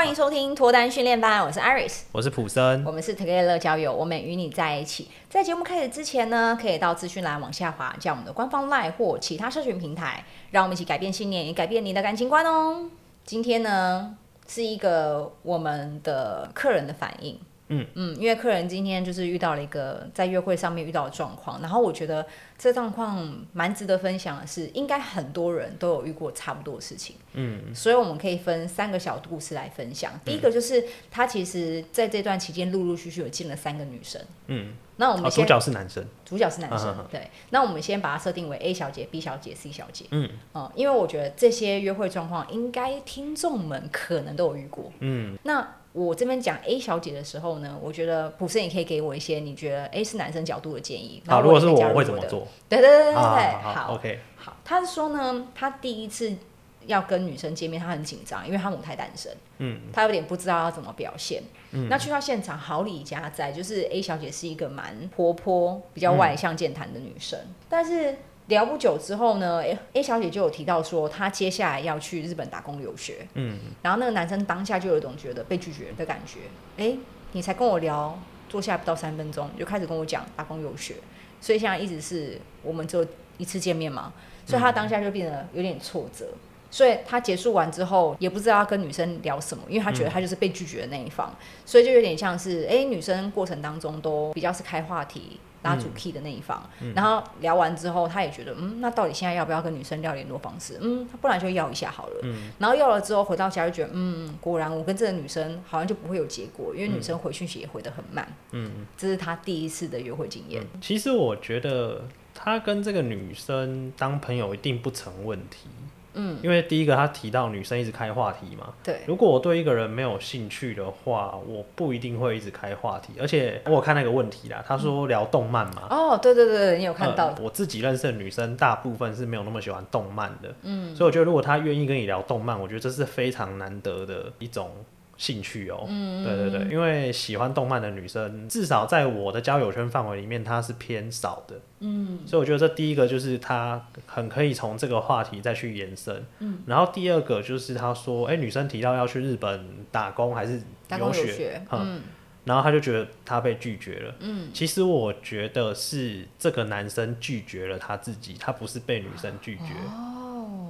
欢迎收听脱单训练班，我是 Iris，我是普森，我们是 Together 交友，我们与你在一起。在节目开始之前呢，可以到资讯栏往下滑，加我们的官方 LINE 或其他社群平台，让我们一起改变信念，也改变你的感情观哦。今天呢，是一个我们的客人的反应。嗯嗯，因为客人今天就是遇到了一个在约会上面遇到的状况，然后我觉得这状况蛮值得分享的是，应该很多人都有遇过差不多的事情。嗯，所以我们可以分三个小故事来分享。第一个就是他其实在这段期间陆陆续续有进了三个女生。嗯，那我们、哦、主角是男生，主角是男生。对，那我们先把它设定为 A 小姐、B 小姐、C 小姐。嗯，哦、嗯，因为我觉得这些约会状况应该听众们可能都有遇过。嗯，那。我这边讲 A 小姐的时候呢，我觉得普生也可以给我一些你觉得 A 是男生角度的建议。好，如果是我会怎么做？对对对对对，好，好，OK。好，他是说呢，他第一次要跟女生见面，他很紧张，因为他母胎单身，嗯，他有点不知道要怎么表现。嗯，那去到现场，好礼加在，就是 A 小姐是一个蛮活泼、比较外向、健谈的女生，嗯、但是。聊不久之后呢，A A 小姐就有提到说，她接下来要去日本打工留学。嗯，然后那个男生当下就有一种觉得被拒绝的感觉。哎，你才跟我聊，坐下不到三分钟，你就开始跟我讲打工留学，所以现在一直是我们只有一次见面嘛，所以他当下就变得有点挫折。嗯，所以他结束完之后，也不知道要跟女生聊什么，因为他觉得他就是被拒绝的那一方，所以就有点像是，哎，女生过程当中都比较是开话题。拉主 key 的那一方，嗯、然后聊完之后，他也觉得，嗯，那到底现在要不要跟女生要联络方式？嗯，不然就要一下好了。嗯，然后要了之后回到家就觉得，嗯，果然我跟这个女生好像就不会有结果，因为女生回讯息也回得很慢。嗯，这是他第一次的约会经验。嗯、其实我觉得他跟这个女生当朋友一定不成问题。嗯，因为第一个他提到女生一直开话题嘛，对。如果我对一个人没有兴趣的话，我不一定会一直开话题。而且我有看那个问题啦，他说聊动漫嘛。哦，对对对，你有看到、呃。我自己认识的女生大部分是没有那么喜欢动漫的，嗯。所以我觉得如果他愿意跟你聊动漫，我觉得这是非常难得的一种。兴趣哦，嗯，对对对，因为喜欢动漫的女生，至少在我的交友圈范围里面，她是偏少的，嗯，所以我觉得这第一个就是她很可以从这个话题再去延伸，嗯，然后第二个就是她说，哎，女生提到要去日本打工还是留学，嗯，然后他就觉得他被拒绝了，嗯，其实我觉得是这个男生拒绝了他自己，他不是被女生拒绝。哦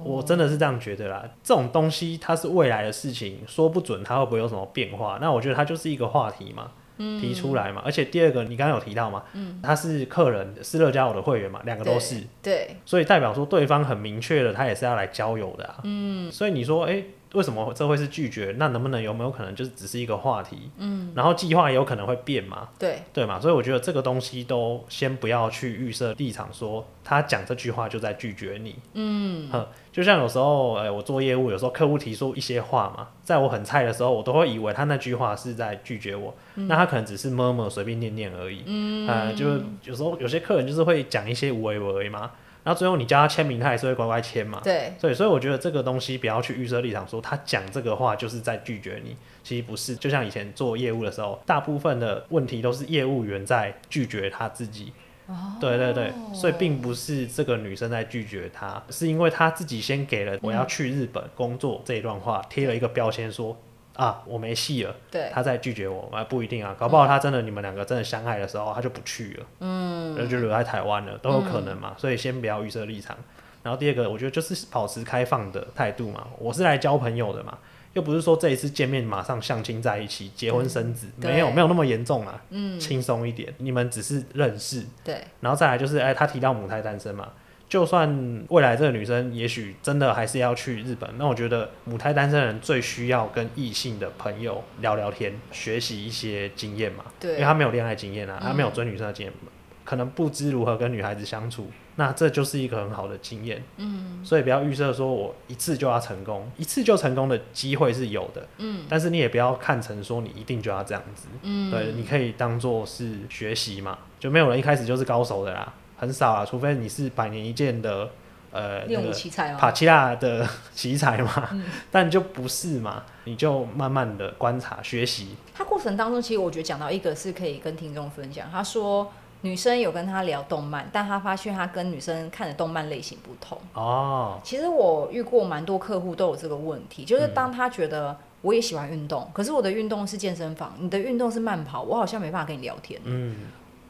我真的是这样觉得啦，这种东西它是未来的事情，说不准它会不会有什么变化。那我觉得它就是一个话题嘛，嗯、提出来嘛。而且第二个，你刚刚有提到嘛，嗯、他是客人，是乐交友的会员嘛，两个都是，对，对，所以代表说对方很明确的，他也是要来交友的啊。嗯，所以你说，哎、欸。为什么这会是拒绝？那能不能有没有可能就是只是一个话题？嗯，然后计划也有可能会变嘛？对对嘛？所以我觉得这个东西都先不要去预设立场，说他讲这句话就在拒绝你。嗯，就像有时候，哎、欸，我做业务，有时候客户提出一些话嘛，在我很菜的时候，我都会以为他那句话是在拒绝我，嗯、那他可能只是 murmur 随便念念而已。嗯，呃、就有时候有些客人就是会讲一些无为无为嘛。然后最后你叫他签名，他也是会乖乖签嘛。对，所以所以我觉得这个东西不要去预设立场，说他讲这个话就是在拒绝你，其实不是。就像以前做业务的时候，大部分的问题都是业务员在拒绝他自己。哦。对对对，所以并不是这个女生在拒绝他，是因为他自己先给了我要去日本工作这一段话，贴了一个标签说。啊，我没戏了。对，他在拒绝我，啊，不一定啊，搞不好他真的，你们两个真的相爱的时候，他就不去了，嗯，然后就留在台湾了，都有可能嘛。嗯、所以先不要预设立场。然后第二个，我觉得就是保持开放的态度嘛。我是来交朋友的嘛，又不是说这一次见面马上相亲在一起，结婚生子，嗯、没有没有那么严重啊，嗯，轻松一点。你们只是认识，对，然后再来就是，哎，他提到母胎单身嘛。就算未来这个女生也许真的还是要去日本，那我觉得母胎单身人最需要跟异性的朋友聊聊天，学习一些经验嘛。对，因为她没有恋爱经验啊，她没有追女生的经验，嗯、可能不知如何跟女孩子相处，那这就是一个很好的经验。嗯，所以不要预设说我一次就要成功，一次就成功的机会是有的。嗯，但是你也不要看成说你一定就要这样子。嗯，对，你可以当做是学习嘛，就没有人一开始就是高手的啦。很少啊，除非你是百年一见的，呃，练武奇才哦帕奇拉的奇才嘛，嗯、但就不是嘛，你就慢慢的观察学习。他过程当中，其实我觉得讲到一个是可以跟听众分享。他说，女生有跟他聊动漫，但他发现他跟女生看的动漫类型不同。哦，其实我遇过蛮多客户都有这个问题，就是当他觉得我也喜欢运动，嗯、可是我的运动是健身房，你的运动是慢跑，我好像没办法跟你聊天。嗯，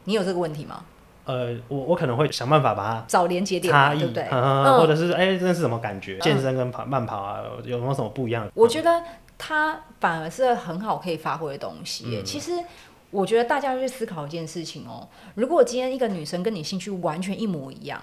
你有这个问题吗？呃，我我可能会想办法把它找连接点，对不对？嗯、或者是哎，这是什么感觉？健身跟跑慢跑啊，有没有什么不一样？我觉得它反而是很好可以发挥的东西。嗯、其实。我觉得大家要去思考一件事情哦，如果今天一个女生跟你兴趣完全一模一样，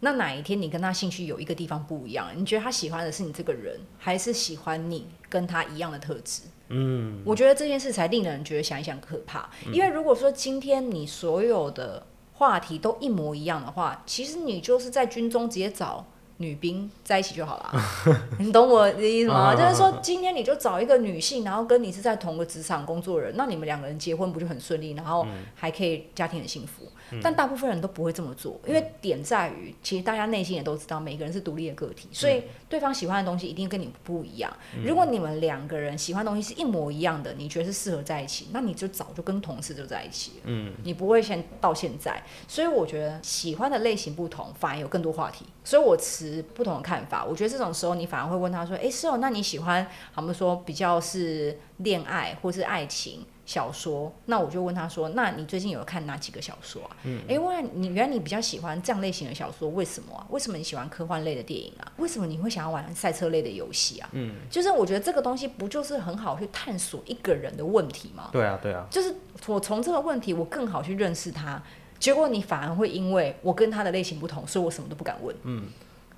那哪一天你跟她兴趣有一个地方不一样，你觉得她喜欢的是你这个人，还是喜欢你跟她一样的特质？嗯，我觉得这件事才令人觉得想一想可怕。因为如果说今天你所有的话题都一模一样的话，其实你就是在军中直接找。女兵在一起就好了，你懂我的意思吗？就是说，今天你就找一个女性，然后跟你是在同个职场工作人，那你们两个人结婚不就很顺利，然后还可以家庭很幸福？但大部分人都不会这么做，因为点在于，其实大家内心也都知道，每个人是独立的个体，所以对方喜欢的东西一定跟你不一样。如果你们两个人喜欢的东西是一模一样的，你觉得是适合在一起，那你就早就跟同事就在一起了。嗯，你不会先到现在，所以我觉得喜欢的类型不同，反而有更多话题。所以我持。不同的看法，我觉得这种时候你反而会问他说：“哎，是哦，那你喜欢，他们说比较是恋爱或是爱情小说？那我就问他说：那你最近有看哪几个小说啊？嗯，哎，问你原来你比较喜欢这样类型的小说，为什么啊？为什么你喜欢科幻类的电影啊？为什么你会想要玩赛车类的游戏啊？嗯，就是我觉得这个东西不就是很好去探索一个人的问题吗？对啊，对啊，就是我从这个问题，我更好去认识他。结果你反而会因为我跟他的类型不同，所以我什么都不敢问。嗯。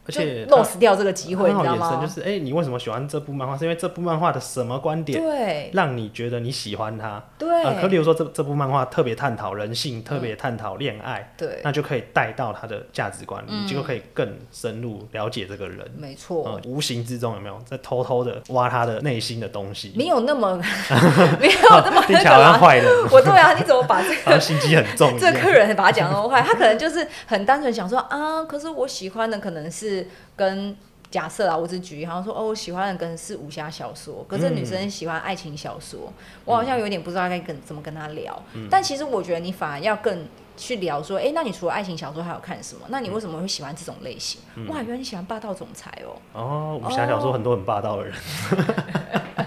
而且 lost 掉这个机会，你知道吗？就是哎、欸，你为什么喜欢这部漫画？是因为这部漫画的什么观点，对，让你觉得你喜欢它？对，呃，可比如说这这部漫画特别探讨人性，特别探讨恋爱，对，那就可以带到他的价值观，嗯、你就可以更深入了解这个人。没错、呃，无形之中有没有在偷偷的挖他的内心的东西？没有那么，没有那么听起来好像坏人。我对啊，你怎么把这个心机很重？这客人把他讲那么坏，他可能就是很单纯想说啊，可是我喜欢的可能是。是跟假设啊，我只举例，好像说哦，我喜欢的可能是武侠小说，可是女生喜欢爱情小说，嗯、我好像有点不知道该跟怎么跟她聊。嗯、但其实我觉得你反而要更去聊说，哎、欸，那你除了爱情小说还有看什么？那你为什么会喜欢这种类型？嗯、哇，原来你喜欢霸道总裁哦！哦，武侠小说很多很霸道的人。哦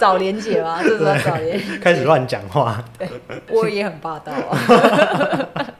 找连结吗？是不是找连？开始乱讲话。对，我也很霸道啊。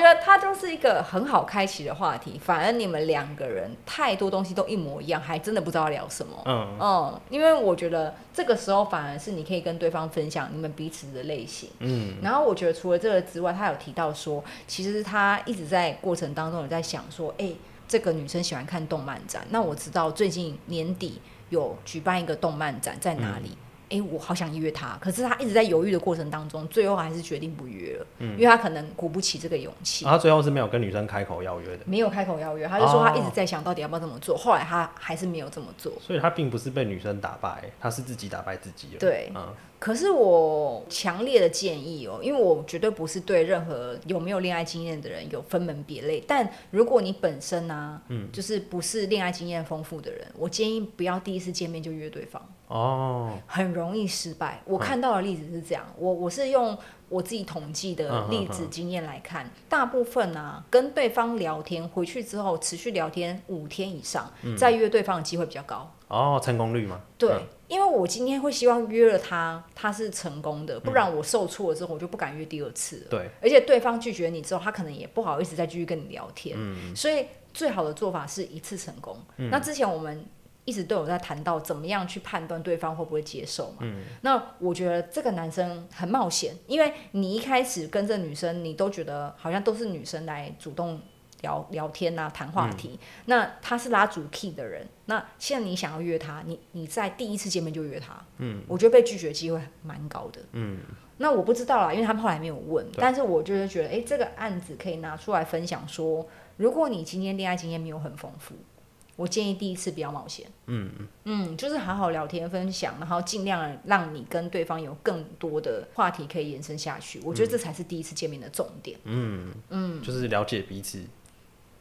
觉得它就是一个很好开启的话题。反而你们两个人太多东西都一模一样，还真的不知道聊什么。嗯嗯，因为我觉得这个时候反而是你可以跟对方分享你们彼此的类型。嗯。然后我觉得除了这个之外，他有提到说，其实他一直在过程当中有在想说，哎、欸，这个女生喜欢看动漫展。那我知道最近年底。有举办一个动漫展在哪里？欸，我好想约他，可是他一直在犹豫的过程当中，最后还是决定不约了。嗯，因为他可能鼓不起这个勇气。他最后是没有跟女生开口邀约的。没有开口邀约，他就说他一直在想到底要不要这么做。哦、后来他还是没有这么做。所以他并不是被女生打败，他是自己打败自己了。对，嗯。可是我强烈的建议哦，因为我绝对不是对任何有没有恋爱经验的人有分门别类。但如果你本身呢、啊，嗯，就是不是恋爱经验丰富的人，我建议不要第一次见面就约对方哦，很容易失败。我看到的例子是这样，嗯、我我是用我自己统计的例子经验来看，嗯嗯嗯、大部分啊跟对方聊天回去之后持续聊天五天以上，嗯、再约对方的机会比较高。哦，成功率吗？对，嗯、因为我今天会希望约了他，他是成功的，不然我受挫了之后，我就不敢约第二次了。对，而且对方拒绝你之后，他可能也不好意思再继续跟你聊天。嗯，所以最好的做法是一次成功。嗯、那之前我们一直都有在谈到怎么样去判断对方会不会接受嘛。嗯，那我觉得这个男生很冒险，因为你一开始跟这女生，你都觉得好像都是女生来主动。聊聊天呐、啊，谈话题。嗯、那他是拉主 key 的人。那现在你想要约他，你你在第一次见面就约他，嗯，我觉得被拒绝机会蛮高的，嗯。那我不知道啦，因为他们后来没有问。但是我就是觉得，哎、欸，这个案子可以拿出来分享说，如果你今天恋爱经验没有很丰富，我建议第一次不要冒险，嗯。嗯，就是好好聊天分享，然后尽量让你跟对方有更多的话题可以延伸下去。我觉得这才是第一次见面的重点，嗯嗯，就是了解彼此。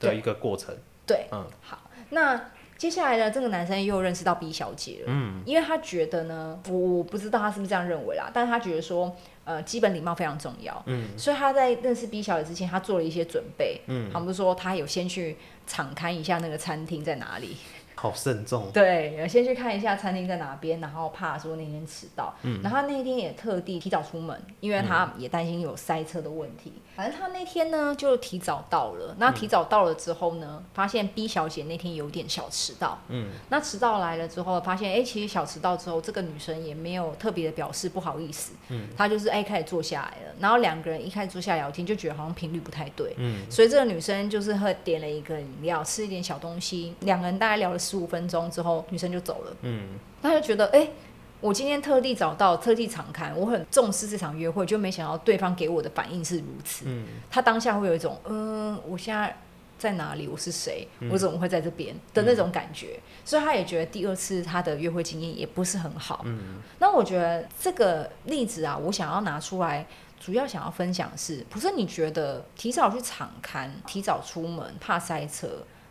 的一个过程，对，嗯，好，那接下来呢，这个男生又认识到 B 小姐了，嗯，因为他觉得呢，我我不知道他是不是这样认为啦，但是他觉得说，呃，基本礼貌非常重要，嗯，所以他在认识 B 小姐之前，他做了一些准备，嗯，他们说他有先去敞开一下那个餐厅在哪里。好慎重。对，先去看一下餐厅在哪边，然后怕说那天迟到。嗯。然后他那天也特地提早出门，因为他也担心有塞车的问题。嗯、反正他那天呢就提早到了。那提早到了之后呢，发现 B 小姐那天有点小迟到。嗯。那迟到来了之后，发现哎，其实小迟到之后，这个女生也没有特别的表示不好意思。嗯。她就是哎开始坐下来了，然后两个人一开始坐下来聊天，就觉得好像频率不太对。嗯。所以这个女生就是喝点了一个饮料，吃一点小东西，两个人大概聊了十五分钟之后。女生就走了，嗯，他就觉得，哎、欸，我今天特地找到，特地场勘，我很重视这场约会，就没想到对方给我的反应是如此，嗯，他当下会有一种，嗯、呃，我现在在哪里？我是谁？我怎么会在这边的那种感觉？嗯、所以他也觉得第二次他的约会经验也不是很好，嗯，那我觉得这个例子啊，我想要拿出来，主要想要分享的是，不是你觉得提早去场勘，提早出门怕塞车？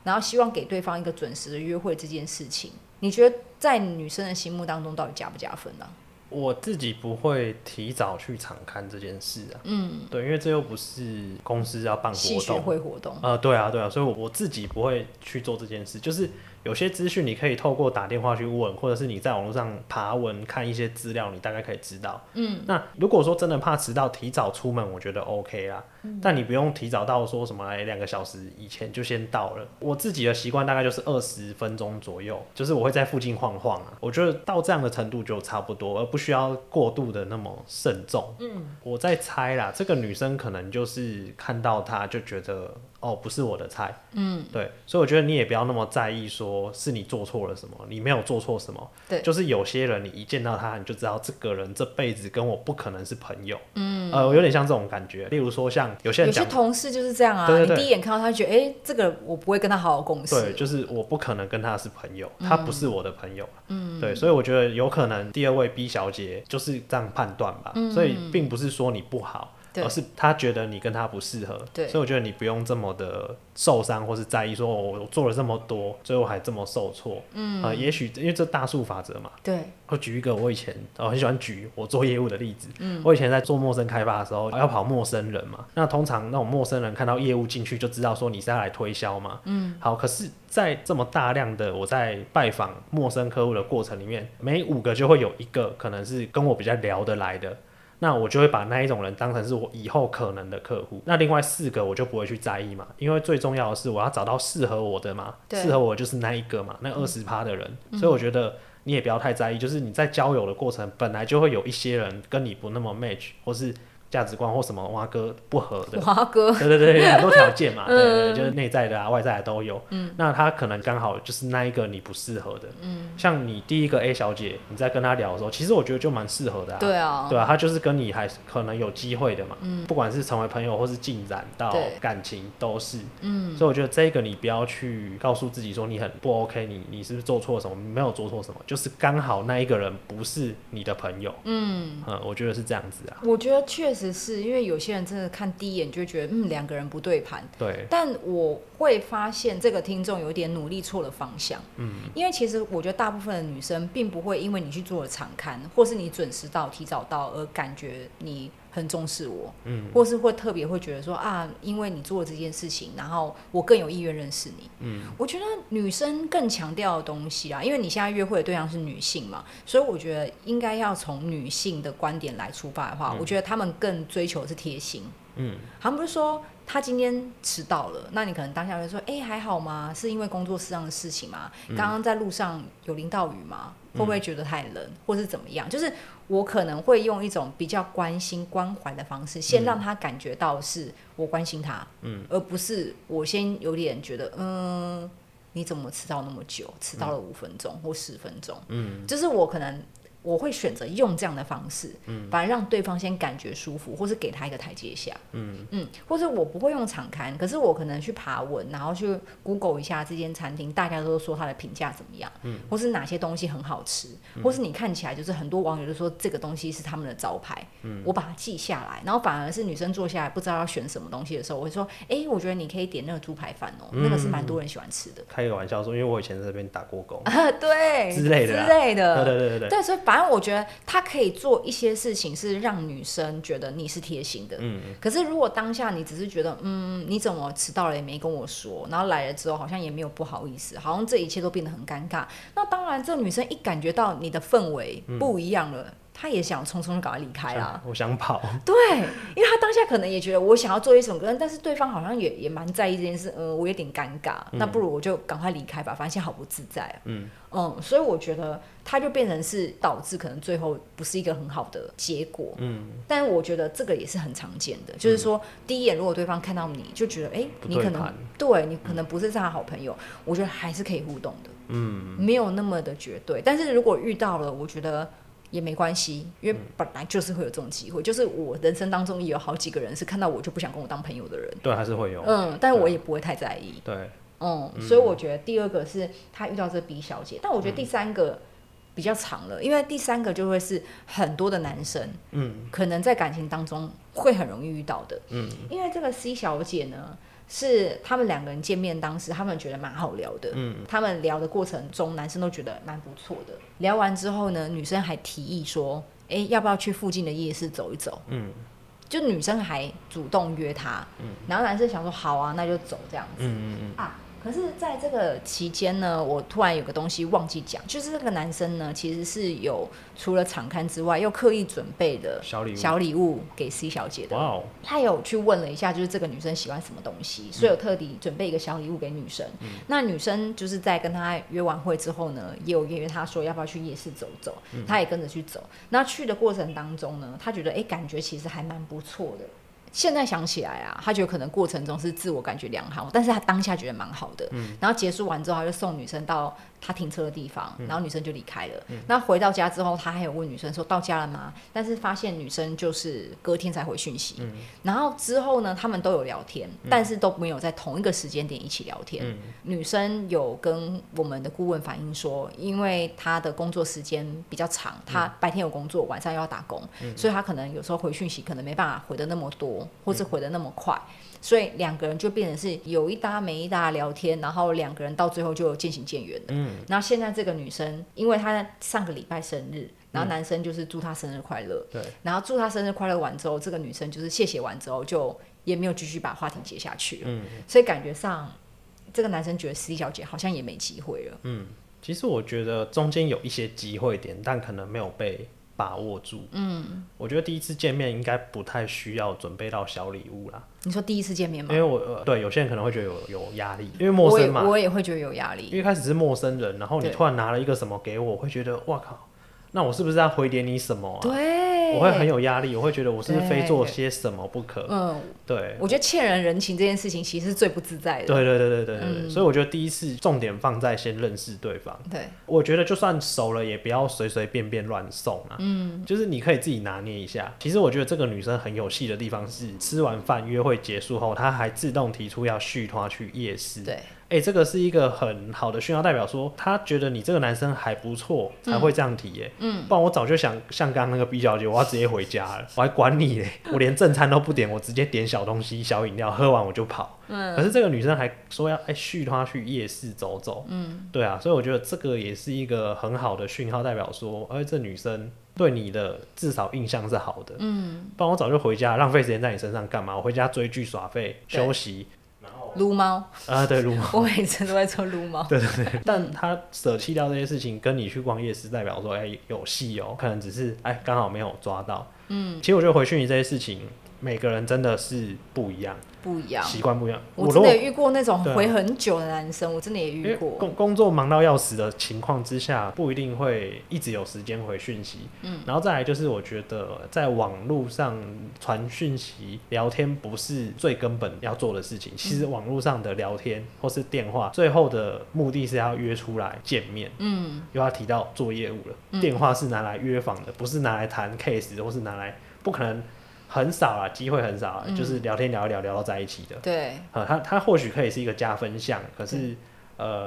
然后希望给对方一个准时的约会这件事情，你觉得在女生的心目当中到底加不加分呢？我自己不会提早去场刊这件事啊。嗯，对，因为这又不是公司要办活动，学会活动。呃，对啊，对啊，所以我我自己不会去做这件事，就是。有些资讯你可以透过打电话去问，或者是你在网络上爬文看一些资料，你大概可以知道。嗯，那如果说真的怕迟到，提早出门，我觉得 OK 啦。嗯，但你不用提早到说什么哎，两个小时以前就先到了。我自己的习惯大概就是二十分钟左右，就是我会在附近晃晃啊。我觉得到这样的程度就差不多，而不需要过度的那么慎重。嗯，我在猜啦，这个女生可能就是看到他就觉得。哦，不是我的菜。嗯，对，所以我觉得你也不要那么在意，说是你做错了什么，你没有做错什么。对，就是有些人你一见到他，你就知道这个人这辈子跟我不可能是朋友。嗯，呃，有点像这种感觉。例如说，像有些人，有些同事就是这样啊。你第一眼看到他，觉得哎、欸，这个我不会跟他好好共事。对，就是我不可能跟他是朋友，他不是我的朋友。嗯，对，所以我觉得有可能第二位 B 小姐就是这样判断吧。嗯，所以并不是说你不好。而是他觉得你跟他不适合，对，所以我觉得你不用这么的受伤或是在意，说我做了这么多，最后还这么受挫，嗯，呃，也许因为这大数法则嘛，对。我举一个我以前我很喜欢举我做业务的例子，嗯，我以前在做陌生开发的时候，要跑陌生人嘛，那通常那种陌生人看到业务进去就知道说你是要来推销嘛，嗯，好，可是，在这么大量的我在拜访陌生客户的过程里面，每五个就会有一个可能是跟我比较聊得来的。那我就会把那一种人当成是我以后可能的客户。那另外四个我就不会去在意嘛，因为最重要的是我要找到适合我的嘛，适合我就是那一个嘛，那二十趴的人。嗯、所以我觉得你也不要太在意，就是你在交友的过程本来就会有一些人跟你不那么 match，或是。价值观或什么挖哥不合的，挖哥，对对对，很多条件嘛，对，对对，就是内在的啊，外在的都有。嗯，那他可能刚好就是那一个你不适合的。嗯，像你第一个 A 小姐，你在跟她聊的时候，其实我觉得就蛮适合的啊。对啊，对啊，她就是跟你还可能有机会的嘛。嗯，不管是成为朋友或是进展到感情都是。嗯，所以我觉得这个你不要去告诉自己说你很不 OK，你你是不是做错什么？你没有做错什么，就是刚好那一个人不是你的朋友。嗯，嗯，我觉得是这样子啊。我觉得确实。只是因为有些人真的看第一眼就觉得，嗯，两个人不对盘。对。但我会发现这个听众有点努力错了方向。嗯。因为其实我觉得大部分的女生并不会因为你去做了场刊，或是你准时到、提早到而感觉你很重视我。嗯。或是会特别会觉得说啊，因为你做了这件事情，然后我更有意愿认识你。嗯。我觉得女生更强调的东西啊，因为你现在约会的对象是女性嘛，所以我觉得应该要从女性的观点来出发的话，嗯。我觉得他们更追求的是贴心。嗯。他们不是说。他今天迟到了，那你可能当下会说：“哎、欸，还好吗？是因为工作室上的事情吗？刚刚、嗯、在路上有淋到雨吗？会不会觉得太冷，嗯、或是怎么样？”就是我可能会用一种比较关心、关怀的方式，先让他感觉到是我关心他，嗯，而不是我先有点觉得，嗯，你怎么迟到那么久？迟到了五分钟或十分钟，嗯，就是我可能。我会选择用这样的方式，嗯，反而让对方先感觉舒服，或是给他一个台阶下，嗯。嗯，或者我不会用敞开，可是我可能去爬文，然后去 Google 一下这间餐厅，大家都说它的评价怎么样，嗯，或是哪些东西很好吃，嗯、或是你看起来就是很多网友都说这个东西是他们的招牌，嗯，我把它记下来，然后反而是女生坐下来不知道要选什么东西的时候，我会说，哎、欸，我觉得你可以点那个猪排饭哦，嗯、那个是蛮多人喜欢吃的。开个玩笑说，因为我以前在这边打过工啊，对，之类的，之类的，对对对对，对，所以反正我觉得他。可以做一些事情，是让女生觉得你是贴心的。嗯，可是如果当下你只是觉得，嗯，你怎么迟到了也没跟我说，然后来了之后好像也没有不好意思，好像这一切都变得很尴尬。那当然，这个女生一感觉到你的氛围不一样了。嗯他也想匆匆赶快离开啦，我想跑。对，因为他当下可能也觉得我想要做一首歌，但是对方好像也也蛮在意这件事，嗯，我有点尴尬，嗯、那不如我就赶快离开吧，反正现在好不自在啊。嗯嗯，所以我觉得他就变成是导致可能最后不是一个很好的结果。嗯，但是我觉得这个也是很常见的，就是说第一眼如果对方看到你就觉得，哎、欸，你可能对你可能不是这样好朋友，我觉得还是可以互动的。嗯，没有那么的绝对，但是如果遇到了，我觉得。也没关系，因为本来就是会有这种机会。嗯、就是我人生当中也有好几个人是看到我就不想跟我当朋友的人。对，还是会有。嗯，但是我也不会太在意。对，嗯，所以我觉得第二个是他遇到这 B 小姐，但我觉得第三个比较长了，嗯、因为第三个就会是很多的男生，嗯，可能在感情当中会很容易遇到的。嗯，因为这个 C 小姐呢。是他们两个人见面当时，他们觉得蛮好聊的。嗯，他们聊的过程中，男生都觉得蛮不错的。聊完之后呢，女生还提议说：“哎、欸，要不要去附近的夜市走一走？”嗯，就女生还主动约他。嗯，然后男生想说：“好啊，那就走这样子。”嗯嗯嗯啊。可是，在这个期间呢，我突然有个东西忘记讲，就是这个男生呢，其实是有除了场勘之外，又刻意准备的小礼物，小礼物给 C 小姐的。哇哦！他有去问了一下，就是这个女生喜欢什么东西，所以有特地准备一个小礼物给女生。嗯、那女生就是在跟他约完会之后呢，也有约他说要不要去夜市走走，嗯、他也跟着去走。那去的过程当中呢，他觉得哎、欸，感觉其实还蛮不错的。现在想起来啊，他觉得可能过程中是自我感觉良好，但是他当下觉得蛮好的。嗯，然后结束完之后，他就送女生到他停车的地方，然后女生就离开了。嗯，那回到家之后，他还有问女生说到家了吗？但是发现女生就是隔天才回讯息。嗯，然后之后呢，他们都有聊天，但是都没有在同一个时间点一起聊天。嗯，女生有跟我们的顾问反映说，因为她的工作时间比较长，她白天有工作，晚上又要打工，所以她可能有时候回讯息可能没办法回的那么多，或是回的那么快。所以两个人就变成是有一搭没一搭聊天，然后两个人到最后就渐行渐远了。嗯，然后现在这个女生，因为她上个礼拜生日，然后男生就是祝她生日快乐。对、嗯，然后祝她生日快乐完之后，这个女生就是谢谢完之后，就也没有继续把话题接下去了。嗯，所以感觉上这个男生觉得 C 小姐好像也没机会了。嗯，其实我觉得中间有一些机会点，但可能没有被。把握住，嗯，我觉得第一次见面应该不太需要准备到小礼物啦。你说第一次见面吗？因为我、呃、对有些人可能会觉得有有压力，因为陌生嘛，我也，我也会觉得有压力。因为开始是陌生人，然后你突然拿了一个什么给我，我会觉得哇靠。那我是不是要回点你什么啊？对，我会很有压力，我会觉得我是不是非做些什么不可？嗯，对。我觉得欠人人情这件事情其实是最不自在的。对对对对对对。嗯，所以我觉得第一次重点放在先认识对方。对。我觉得就算熟了，也不要随随便便乱送啊。嗯。就是你可以自己拿捏一下。其实我觉得这个女生很有戏的地方是，吃完饭约会结束后，她还自动提出要续她去夜市。对。哎、欸，这个是一个很好的讯号，代表说他觉得你这个男生还不错，才会这样提耶。嗯，不然我早就想像刚刚那个 B 小姐，我要直接回家了，我还管你嘞，我连正餐都不点，我直接点小东西、小饮料，喝完我就跑。嗯，可是这个女生还说要哎续她去夜市走走。嗯，对啊，所以我觉得这个也是一个很好的讯号，代表说，哎，这女生对你的至少印象是好的。嗯，不然我早就回家，浪费时间在你身上干嘛？我回家追剧耍废休息。撸猫。啊，对，撸猫，我每次都在做撸猫。对对对，但他舍弃掉这些事情，跟你去逛夜市，代表说，哎、欸，有戏哦，可能只是哎，刚好没有抓到。嗯，其实我觉得回讯息这些事情，每个人真的是不一样。不一样，习惯不一样。我真的也遇过那种回很久的男生，我真的也遇过。工工作忙到要死的情况之下，不一定会一直有时间回讯息。嗯，然后再来就是，我觉得在网络上传讯息聊天不是最根本要做的事情。其实网络上的聊天或是电话，最后的目的是要约出来见面。嗯，又要提到做业务了，电话是拿来约访的，不是拿来谈 case，或是拿来不可能。很少啊，机会很少啊，嗯、就是聊天聊一聊，聊到在一起的。对，啊，他他或许可以是一个加分项，可是，嗯、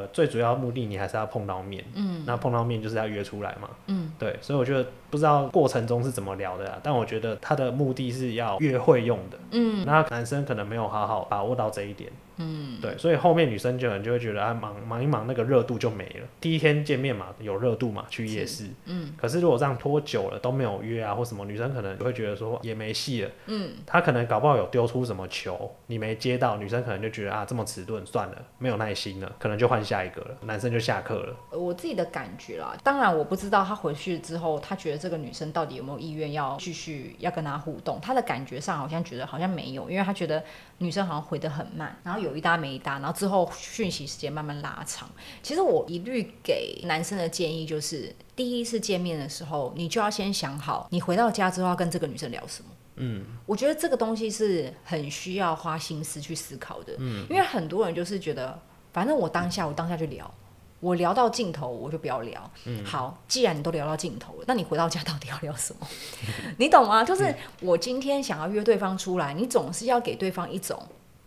呃，最主要目的你还是要碰到面。嗯，那碰到面就是要约出来嘛。嗯，对，所以我觉得不知道过程中是怎么聊的啊，但我觉得他的目的是要约会用的。嗯，那男生可能没有好好把握到这一点。嗯，对，所以后面女生就可能就会觉得啊，忙忙一忙，那个热度就没了。第一天见面嘛，有热度嘛，去夜市。嗯，可是如果这样拖久了都没有约啊，或什么，女生可能就会觉得说也没戏了。嗯，她可能搞不好有丢出什么球，你没接到，女生可能就觉得啊，这么迟钝，算了，没有耐心了，可能就换下一个了，男生就下课了。我自己的感觉啦，当然我不知道他回去之后，他觉得这个女生到底有没有意愿要继续要跟他互动。他的感觉上好像觉得好像没有，因为他觉得女生好像回得很慢，然后有一搭没一搭，然后。之后讯息时间慢慢拉长。其实我一律给男生的建议就是，第一次见面的时候，你就要先想好，你回到家之后要跟这个女生聊什么。嗯，我觉得这个东西是很需要花心思去思考的。嗯，因为很多人就是觉得，反正我当下我当下就聊，我聊到尽头我就不要聊。嗯，好，既然你都聊到尽头了，那你回到家到底要聊什么？你懂吗？就是我今天想要约对方出来，你总是要给对方一种。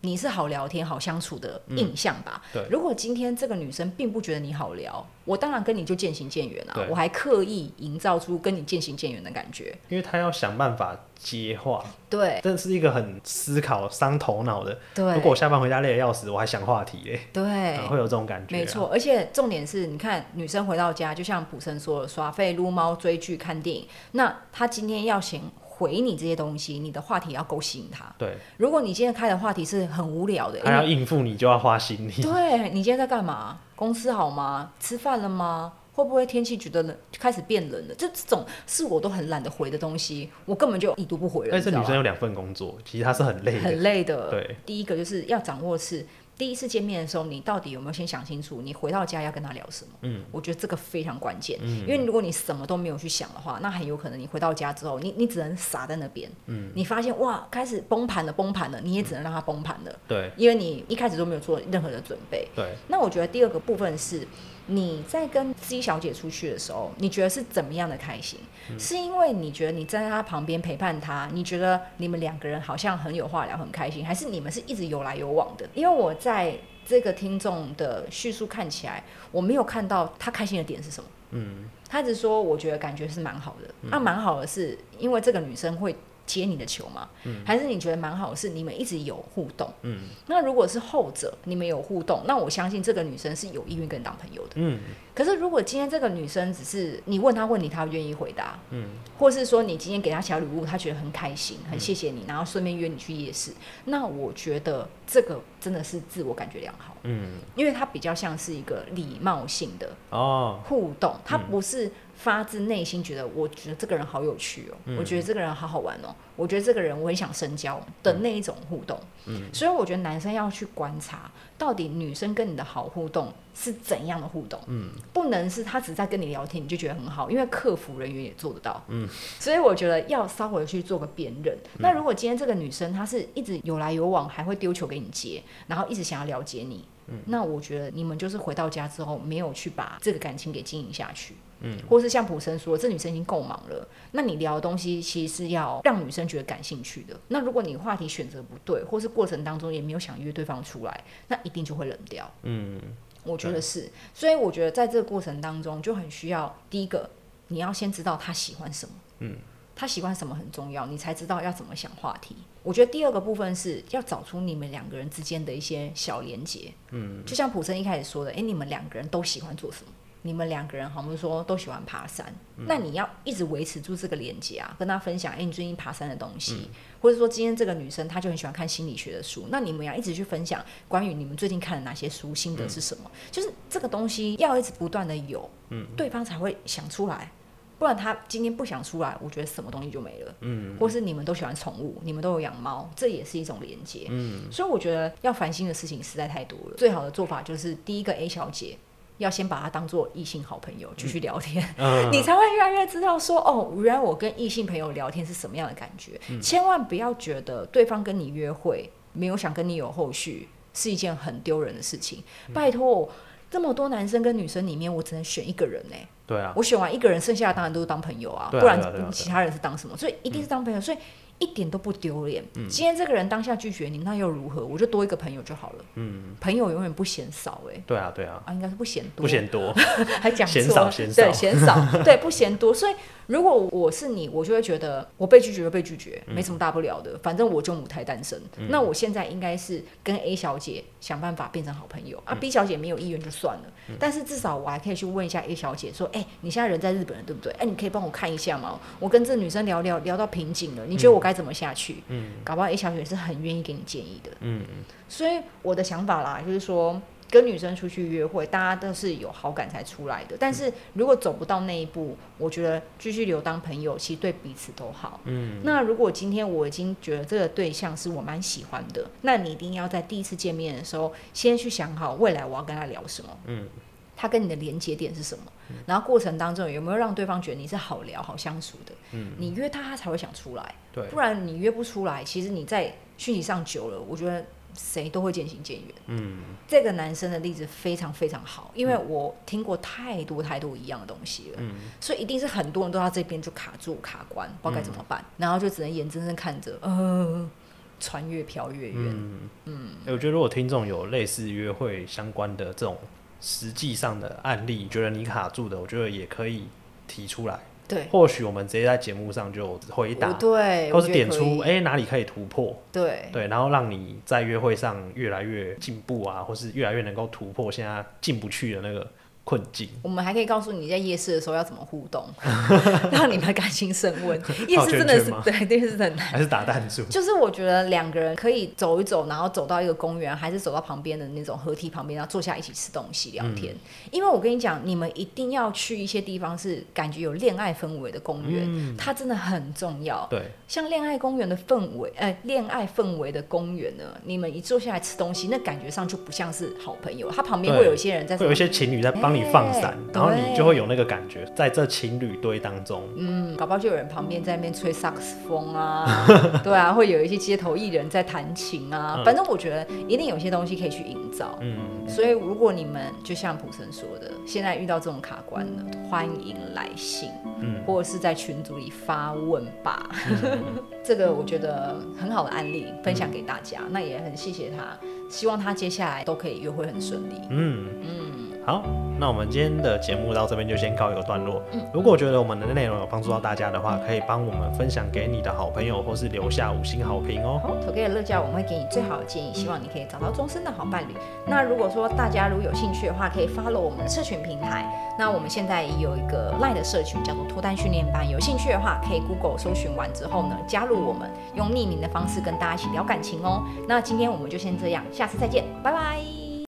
你是好聊天、好相处的印象吧？嗯、对。如果今天这个女生并不觉得你好聊，我当然跟你就渐行渐远啊。我还刻意营造出跟你渐行渐远的感觉，因为她要想办法接话。对。这是一个很思考、伤头脑的。对。如果我下班回家累得要死，我还想话题嘞。对、嗯。会有这种感觉、啊。没错，而且重点是，你看女生回到家，就像普生说的，耍废、撸猫、追剧、看电影。那她今天要先。回你这些东西，你的话题要够吸引他。对，如果你今天开的话题是很无聊的，他要应付你就要花心力。对，你今天在干嘛？公司好吗？吃饭了吗？会不会天气觉得冷，开始变冷了？这这种是我都很懒得回的东西，我根本就已读不回了。但是女生有两份工作，其实她是很累的，很累的。对，第一个就是要掌握是。第一次见面的时候，你到底有没有先想清楚？你回到家要跟他聊什么？嗯，我觉得这个非常关键。嗯，因为如果你什么都没有去想的话，那很有可能你回到家之后，你你只能傻在那边。嗯，你发现哇，开始崩盘了，崩盘了，你也只能让他崩盘了。嗯，对，因为你一开始都没有做任何的准备。对，那我觉得第二个部分是。你在跟 C 小姐出去的时候，你觉得是怎么样的开心？嗯、是因为你觉得你站在她旁边陪伴她，你觉得你们两个人好像很有话聊，很开心，还是你们是一直有来有往的？因为我在这个听众的叙述看起来，我没有看到他开心的点是什么。嗯，他只说我觉得感觉是蛮好的，那蛮、好的是因为这个女生会。接你的球吗？嗯，还是你觉得蛮好的是你们一直有互动？嗯，那如果是后者，你们有互动，那我相信这个女生是有意愿跟你当朋友的。嗯，可是如果今天这个女生只是你问她问题，她愿意回答，嗯，或是说你今天给她小礼物，她觉得很开心，很谢谢你，然后顺便约你去夜市，那我觉得这个真的是自我感觉良好。嗯，因为她比较像是一个礼貌性的哦互动，她不是。发自内心觉得，我觉得这个人好有趣哦，嗯、我觉得这个人好好玩哦，我觉得这个人我很想深交的那一种互动。嗯，所以我觉得男生要去观察，到底女生跟你的好互动是怎样的互动。嗯，不能是他只在跟你聊天，你就觉得很好，因为客服人员也做得到。嗯，所以我觉得要稍微去做个辨认。嗯、那如果今天这个女生她是一直有来有往，还会丢球给你接，然后一直想要了解你，嗯、那我觉得你们就是回到家之后没有去把这个感情给经营下去。嗯，或是像普生说，这女生已经够忙了，那你聊的东西其实是要让女生觉得感兴趣的。那如果你话题选择不对，或是过程当中也没有想约对方出来，那一定就会冷掉。嗯，我觉得是。所以我觉得在这个过程当中就很需要，第一个你要先知道他喜欢什么，嗯，他喜欢什么很重要，你才知道要怎么想话题。我觉得第二个部分是要找出你们两个人之间的一些小连接，嗯，就像普生一开始说的，诶，你们两个人都喜欢做什么？你们两个人好像说都喜欢爬山，嗯、那你要一直维持住这个连接啊，跟他分享，哎、欸，你最近爬山的东西，嗯、或者说今天这个女生她就很喜欢看心理学的书，那你们要一直去分享关于你们最近看的哪些书，心得是什么？嗯、就是这个东西要一直不断的有，嗯，对方才会想出来，不然他今天不想出来，我觉得什么东西就没了。嗯，或是你们都喜欢宠物，你们都有养猫，这也是一种连接。嗯，所以我觉得要烦心的事情实在太多了。最好的做法就是第一个 A 小姐要先把他当做异性好朋友继续聊天，嗯、你才会越来越知道说哦，原来我跟异性朋友聊天是什么样的感觉。嗯、千万不要觉得对方跟你约会没有想跟你有后续是一件很丢人的事情。嗯、拜托。这么多男生跟女生里面，我只能选一个人呢、欸。对啊，我选完一个人，剩下的当然都是当朋友啊，不然其他人是当什么？所以一定是当朋友，所以。一点都不丢脸。嗯、今天这个人当下拒绝你，那又如何？我就多一个朋友就好了。嗯，朋友永远不嫌少哎、欸。对啊，对啊。啊，应该是不嫌多。不嫌多，还讲错。嫌少，嫌少。对，嫌少。对，不嫌多。所以，如果我是你，我就会觉得我被拒绝就被拒绝，没什么大不了的。嗯、反正我就母胎单身。嗯、那我现在应该是跟 A 小姐想办法变成好朋友、嗯、啊。B 小姐没有意愿就算了，嗯、但是至少我还可以去问一下 A 小姐说：“哎、欸，你现在人在日本了，对不对？哎、欸，你可以帮我看一下吗？我跟这女生聊聊聊到瓶颈了，你觉得我该怎么下去？”嗯，搞不好 A 小姐是很愿意给你建议的。嗯嗯，所以我的想法啦，就是说跟女生出去约会，大家都是有好感才出来的。但是如果走不到那一步，我觉得继续留当朋友，其实对彼此都好。嗯，那如果今天我已经觉得这个对象是我蛮喜欢的，那你一定要在第一次见面的时候，先去想好未来我要跟他聊什么。嗯。他跟你的连接点是什么？嗯、然后过程当中有没有让对方觉得你是好聊、好相处的？嗯，你约他，他才会想出来。对，不然你约不出来，其实你在讯息上久了，我觉得谁都会渐行渐远。嗯，这个男生的例子非常非常好，因为我听过太多太多一样的东西了。嗯，所以一定是很多人都到这边就卡住、卡关，不知道该怎么办，嗯、然后就只能眼睁睁看着，呃，船越飘越远。嗯嗯、欸，我觉得如果听众有类似约会相关的这种。实际上的案例，觉得你卡住的，我觉得也可以提出来。对，或许我们直接在节目上就回答，对，或是点出哎、欸、哪里可以突破，对。对，然后让你在约会上越来越进步啊，或是越来越能够突破现在进不去的那个。困境，我们还可以告诉你在夜市的时候要怎么互动，让你们感情升温。夜市真的是对，夜市很难，还是打弹珠。就是我觉得两个人可以走一走，然后走到一个公园，还是走到旁边的那种河堤旁边，然后坐下一起吃东西聊天。嗯、因为我跟你讲，你们一定要去一些地方是感觉有恋爱氛围的公园，嗯、它真的很重要。对，像恋爱公园的氛围，哎、呃，恋爱氛围的公园呢，你们一坐下来吃东西，那感觉上就不像是好朋友。他旁边会有一些人在，会有一些情侣在帮。你放伞，然后你就会有那个感觉，在这情侣堆当中，嗯，搞不好就有人旁边在那边吹萨克斯风啊，对啊，会有一些街头艺人在弹琴啊，反正我觉得一定有些东西可以去营造，嗯，所以如果你们就像普森说的，现在遇到这种卡关了，欢迎来信，嗯，或者是在群组里发问吧，这个我觉得很好的案例分享给大家，那也很谢谢他，希望他接下来都可以约会很顺利，嗯。嗯。好，那我们今天的节目到这边就先告一个段落。嗯，如果觉得我们的内容有帮助到大家的话，可以帮我们分享给你的好朋友，或是留下五星好评哦。好，Together 乐教我们会给你最好的建议，希望你可以找到终身的好伴侣。那如果说大家如果有兴趣的话，可以 follow 我们的社群平台。那我们现在有一个 Line 的社群叫做脱单训练班，有兴趣的话可以 Google 搜寻完之后呢，加入我们，用匿名的方式跟大家一起聊感情哦。那今天我们就先这样，下次再见，拜拜。